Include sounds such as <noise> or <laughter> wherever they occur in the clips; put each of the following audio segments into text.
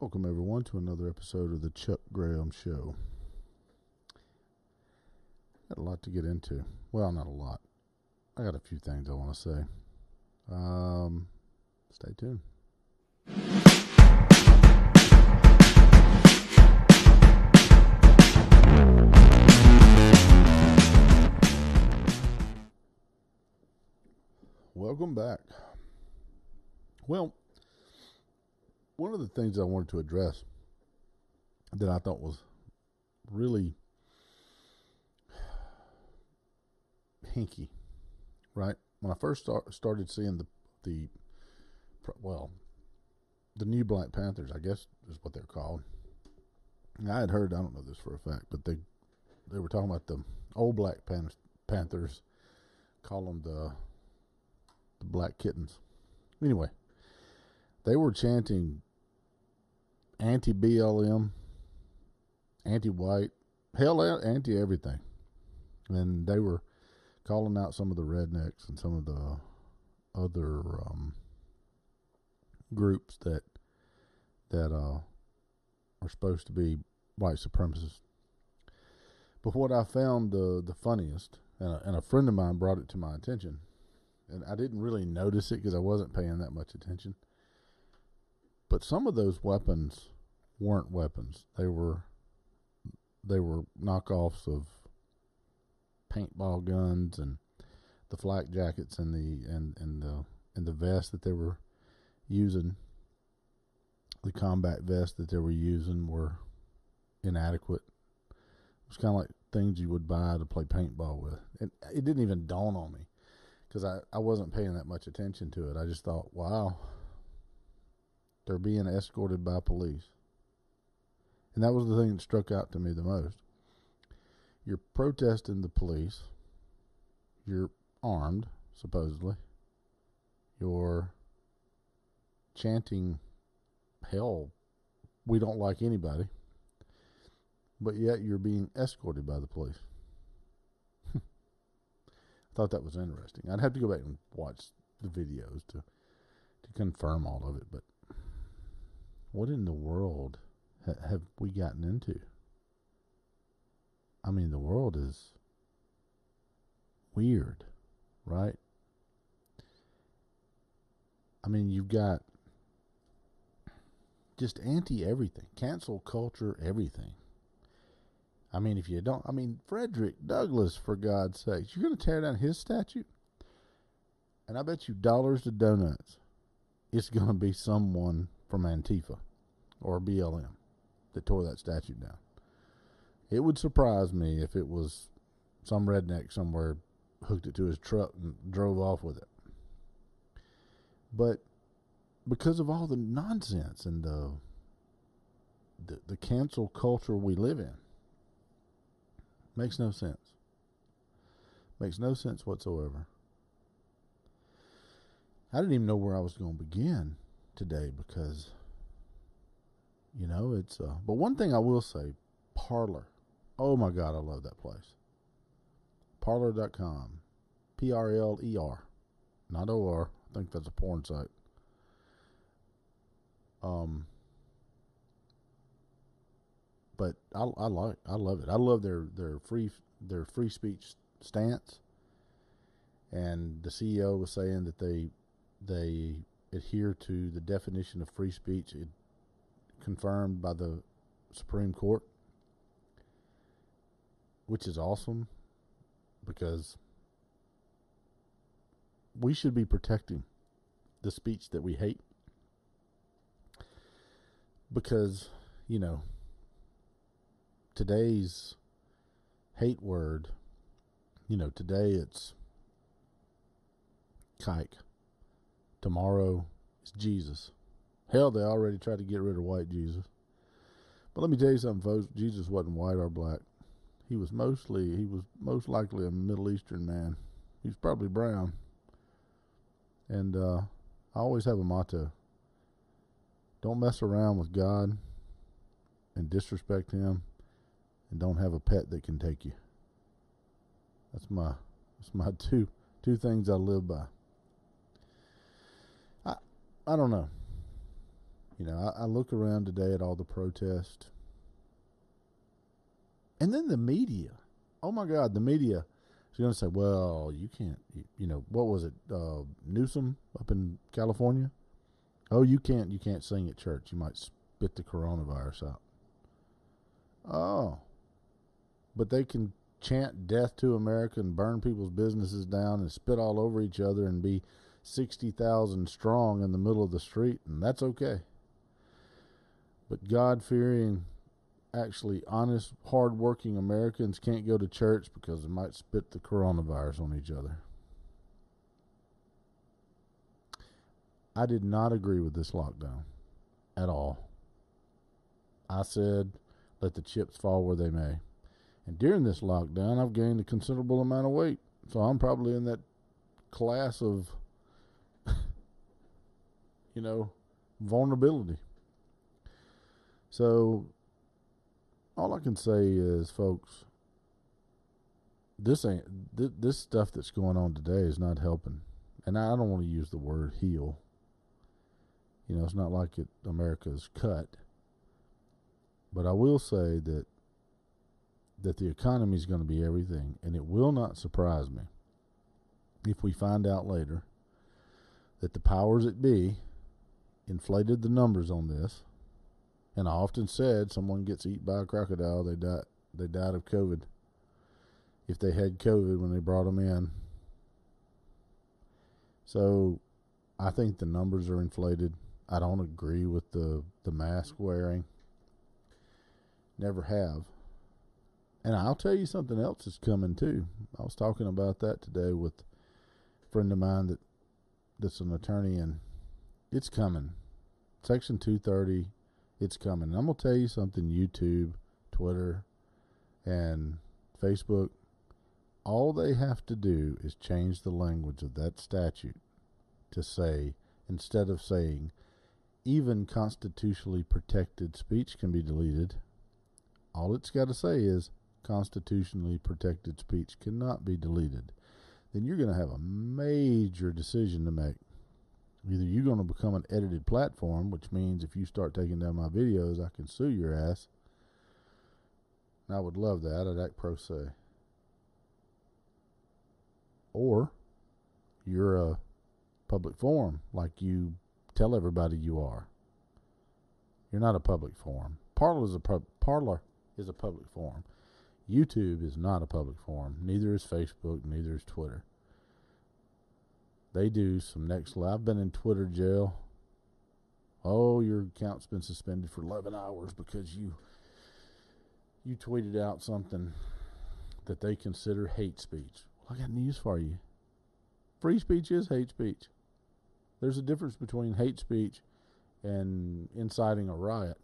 Welcome, everyone, to another episode of the Chuck Graham Show. Got a lot to get into. Well, not a lot. I got a few things I want to say. Um, stay tuned. Welcome back. Well, one of the things I wanted to address that I thought was really hinky, right? When I first start, started seeing the the well, the new Black Panthers, I guess is what they're called. And I had heard, I don't know this for a fact, but they they were talking about the old Black Pan- Panthers, call them the the Black Kittens. Anyway, they were chanting anti BLM, anti white, hell, anti everything. And they were calling out some of the rednecks and some of the other um, groups that that uh, are supposed to be white supremacists. But what I found the the funniest, and a, and a friend of mine brought it to my attention, and I didn't really notice it because I wasn't paying that much attention. But some of those weapons weren't weapons; they were they were knockoffs of paintball guns and the flak jackets and the and and the and the vest that they were using. The combat vest that they were using were inadequate. It was kind of like things you would buy to play paintball with. It, it didn't even dawn on me because I, I wasn't paying that much attention to it. I just thought, wow, they're being escorted by police. And that was the thing that struck out to me the most. You're protesting the police. You're armed, supposedly. You're chanting, hell, we don't like anybody. But yet you're being escorted by the police. <laughs> I thought that was interesting. I'd have to go back and watch the videos to to confirm all of it, but what in the world ha- have we gotten into? I mean, the world is weird, right? I mean, you've got just anti everything, cancel culture, everything. I mean, if you don't, I mean, Frederick Douglass, for God's sakes, you're going to tear down his statue? And I bet you dollars to donuts, it's going to be someone from Antifa or BLM that tore that statue down. It would surprise me if it was some redneck somewhere hooked it to his truck and drove off with it. But because of all the nonsense and the the, the cancel culture we live in, makes no sense. Makes no sense whatsoever. I didn't even know where I was going to begin today because you know, it's uh but one thing I will say, Parler Oh my god, I love that place. Parler.com. P R L E R. Not O R. I think that's a porn site. Um but I, I like I love it. I love their their free their free speech stance. And the CEO was saying that they they adhere to the definition of free speech confirmed by the Supreme Court, which is awesome because we should be protecting the speech that we hate because you know today's hate word you know today it's kike tomorrow it's jesus. Hell they already tried to get rid of white jesus. But let me tell you something folks. Jesus wasn't white or black. He was mostly he was most likely a middle eastern man. He was probably brown. And uh, I always have a motto. Don't mess around with God and disrespect Him, and don't have a pet that can take you. That's my that's my <laughs> two two things I live by. I don't know. You know, I, I look around today at all the protest. and then the media. Oh my God, the media is going to say, "Well, you can't." You, you know, what was it? Uh, Newsom up in California. Oh, you can't. You can't sing at church. You might spit the coronavirus out. Oh, but they can chant death to America and burn people's businesses down and spit all over each other and be 60,000 strong in the middle of the street, and that's okay. But God fearing, actually honest, hard working Americans can't go to church because they might spit the coronavirus on each other. I did not agree with this lockdown at all. I said, let the chips fall where they may. And during this lockdown, I've gained a considerable amount of weight. So I'm probably in that class of, you know, vulnerability. So all I can say is, folks, this ain't th- this stuff that's going on today is not helping. And I don't want to use the word heal. You know, it's not like it America's cut. But I will say that that the economy is going to be everything, and it will not surprise me if we find out later that the powers that be inflated the numbers on this. And I often said someone gets eaten by a crocodile, they died they died of COVID. If they had COVID when they brought them in. So I think the numbers are inflated. I don't agree with the, the mask wearing. Never have. And I'll tell you something else is coming too. I was talking about that today with a friend of mine that that's an attorney and it's coming. Section 230, it's coming. And I'm going to tell you something YouTube, Twitter, and Facebook, all they have to do is change the language of that statute to say, instead of saying, even constitutionally protected speech can be deleted, all it's got to say is constitutionally protected speech cannot be deleted, then you're going to have a major decision to make. Either you're going to become an edited platform, which means if you start taking down my videos, I can sue your ass. And I would love that. I'd act pro se. Or you're a public forum, like you tell everybody you are. You're not a public forum. Parler is a pub- Parler is a public forum. YouTube is not a public forum. Neither is Facebook. Neither is Twitter. They do some next level. I've been in Twitter jail. Oh, your account's been suspended for 11 hours because you you tweeted out something that they consider hate speech. Well, I got news for you. Free speech is hate speech. There's a difference between hate speech and inciting a riot.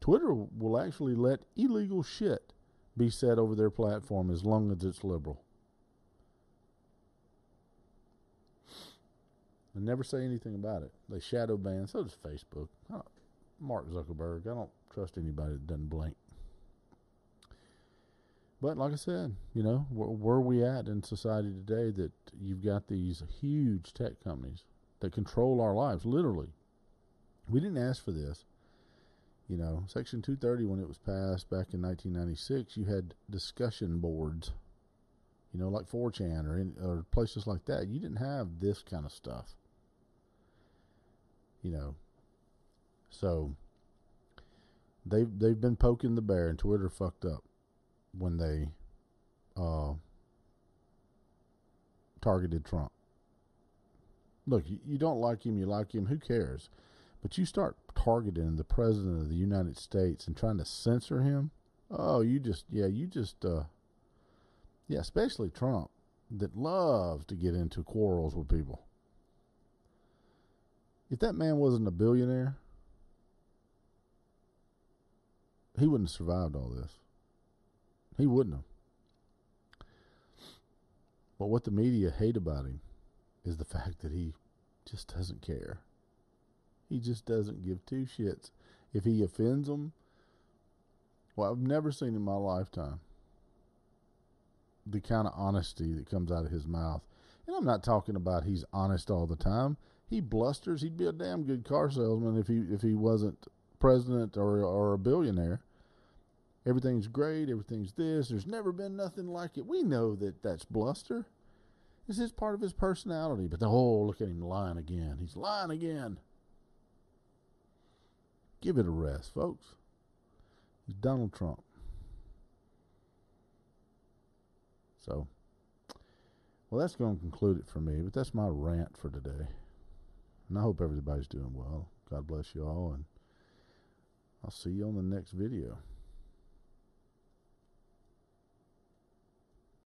Twitter will actually let illegal shit be said over their platform as long as it's liberal. Never say anything about it. They shadow ban. So does Facebook. Mark Zuckerberg. I don't trust anybody that doesn't blink. But like I said, you know, where, where are we at in society today that you've got these huge tech companies that control our lives, literally. We didn't ask for this. You know, Section 230, when it was passed back in 1996, you had discussion boards, you know, like 4chan or, in, or places like that. You didn't have this kind of stuff. You know, so they've they've been poking the bear, and Twitter fucked up when they uh, targeted Trump. Look, you, don't like him, you like him, who cares? But you start targeting the president of the United States and trying to censor him. Oh, you just yeah, you just uh yeah, especially Trump that loves to get into quarrels with people. If that man wasn't a billionaire, he wouldn't have survived all this. He wouldn't have. But what the media hate about him is the <laughs> fact that he just doesn't care. He just doesn't give two shits. If he offends them, well, I've never seen in my lifetime the kind of honesty that comes out of his mouth. And I'm not talking about he's honest all the time. He blusters. He'd be a damn good car salesman if he if he wasn't president or or a billionaire. Everything's great. Everything's this. There's never been nothing like it. We know that that's bluster. This is part of his personality. But the whole look at him lying again. He's lying again. Give it a rest, folks. He's Donald Trump. So, well, that's going to conclude it for me. But that's my rant for today. And I hope everybody's doing well. God bless you all. And I'll see you on the next video.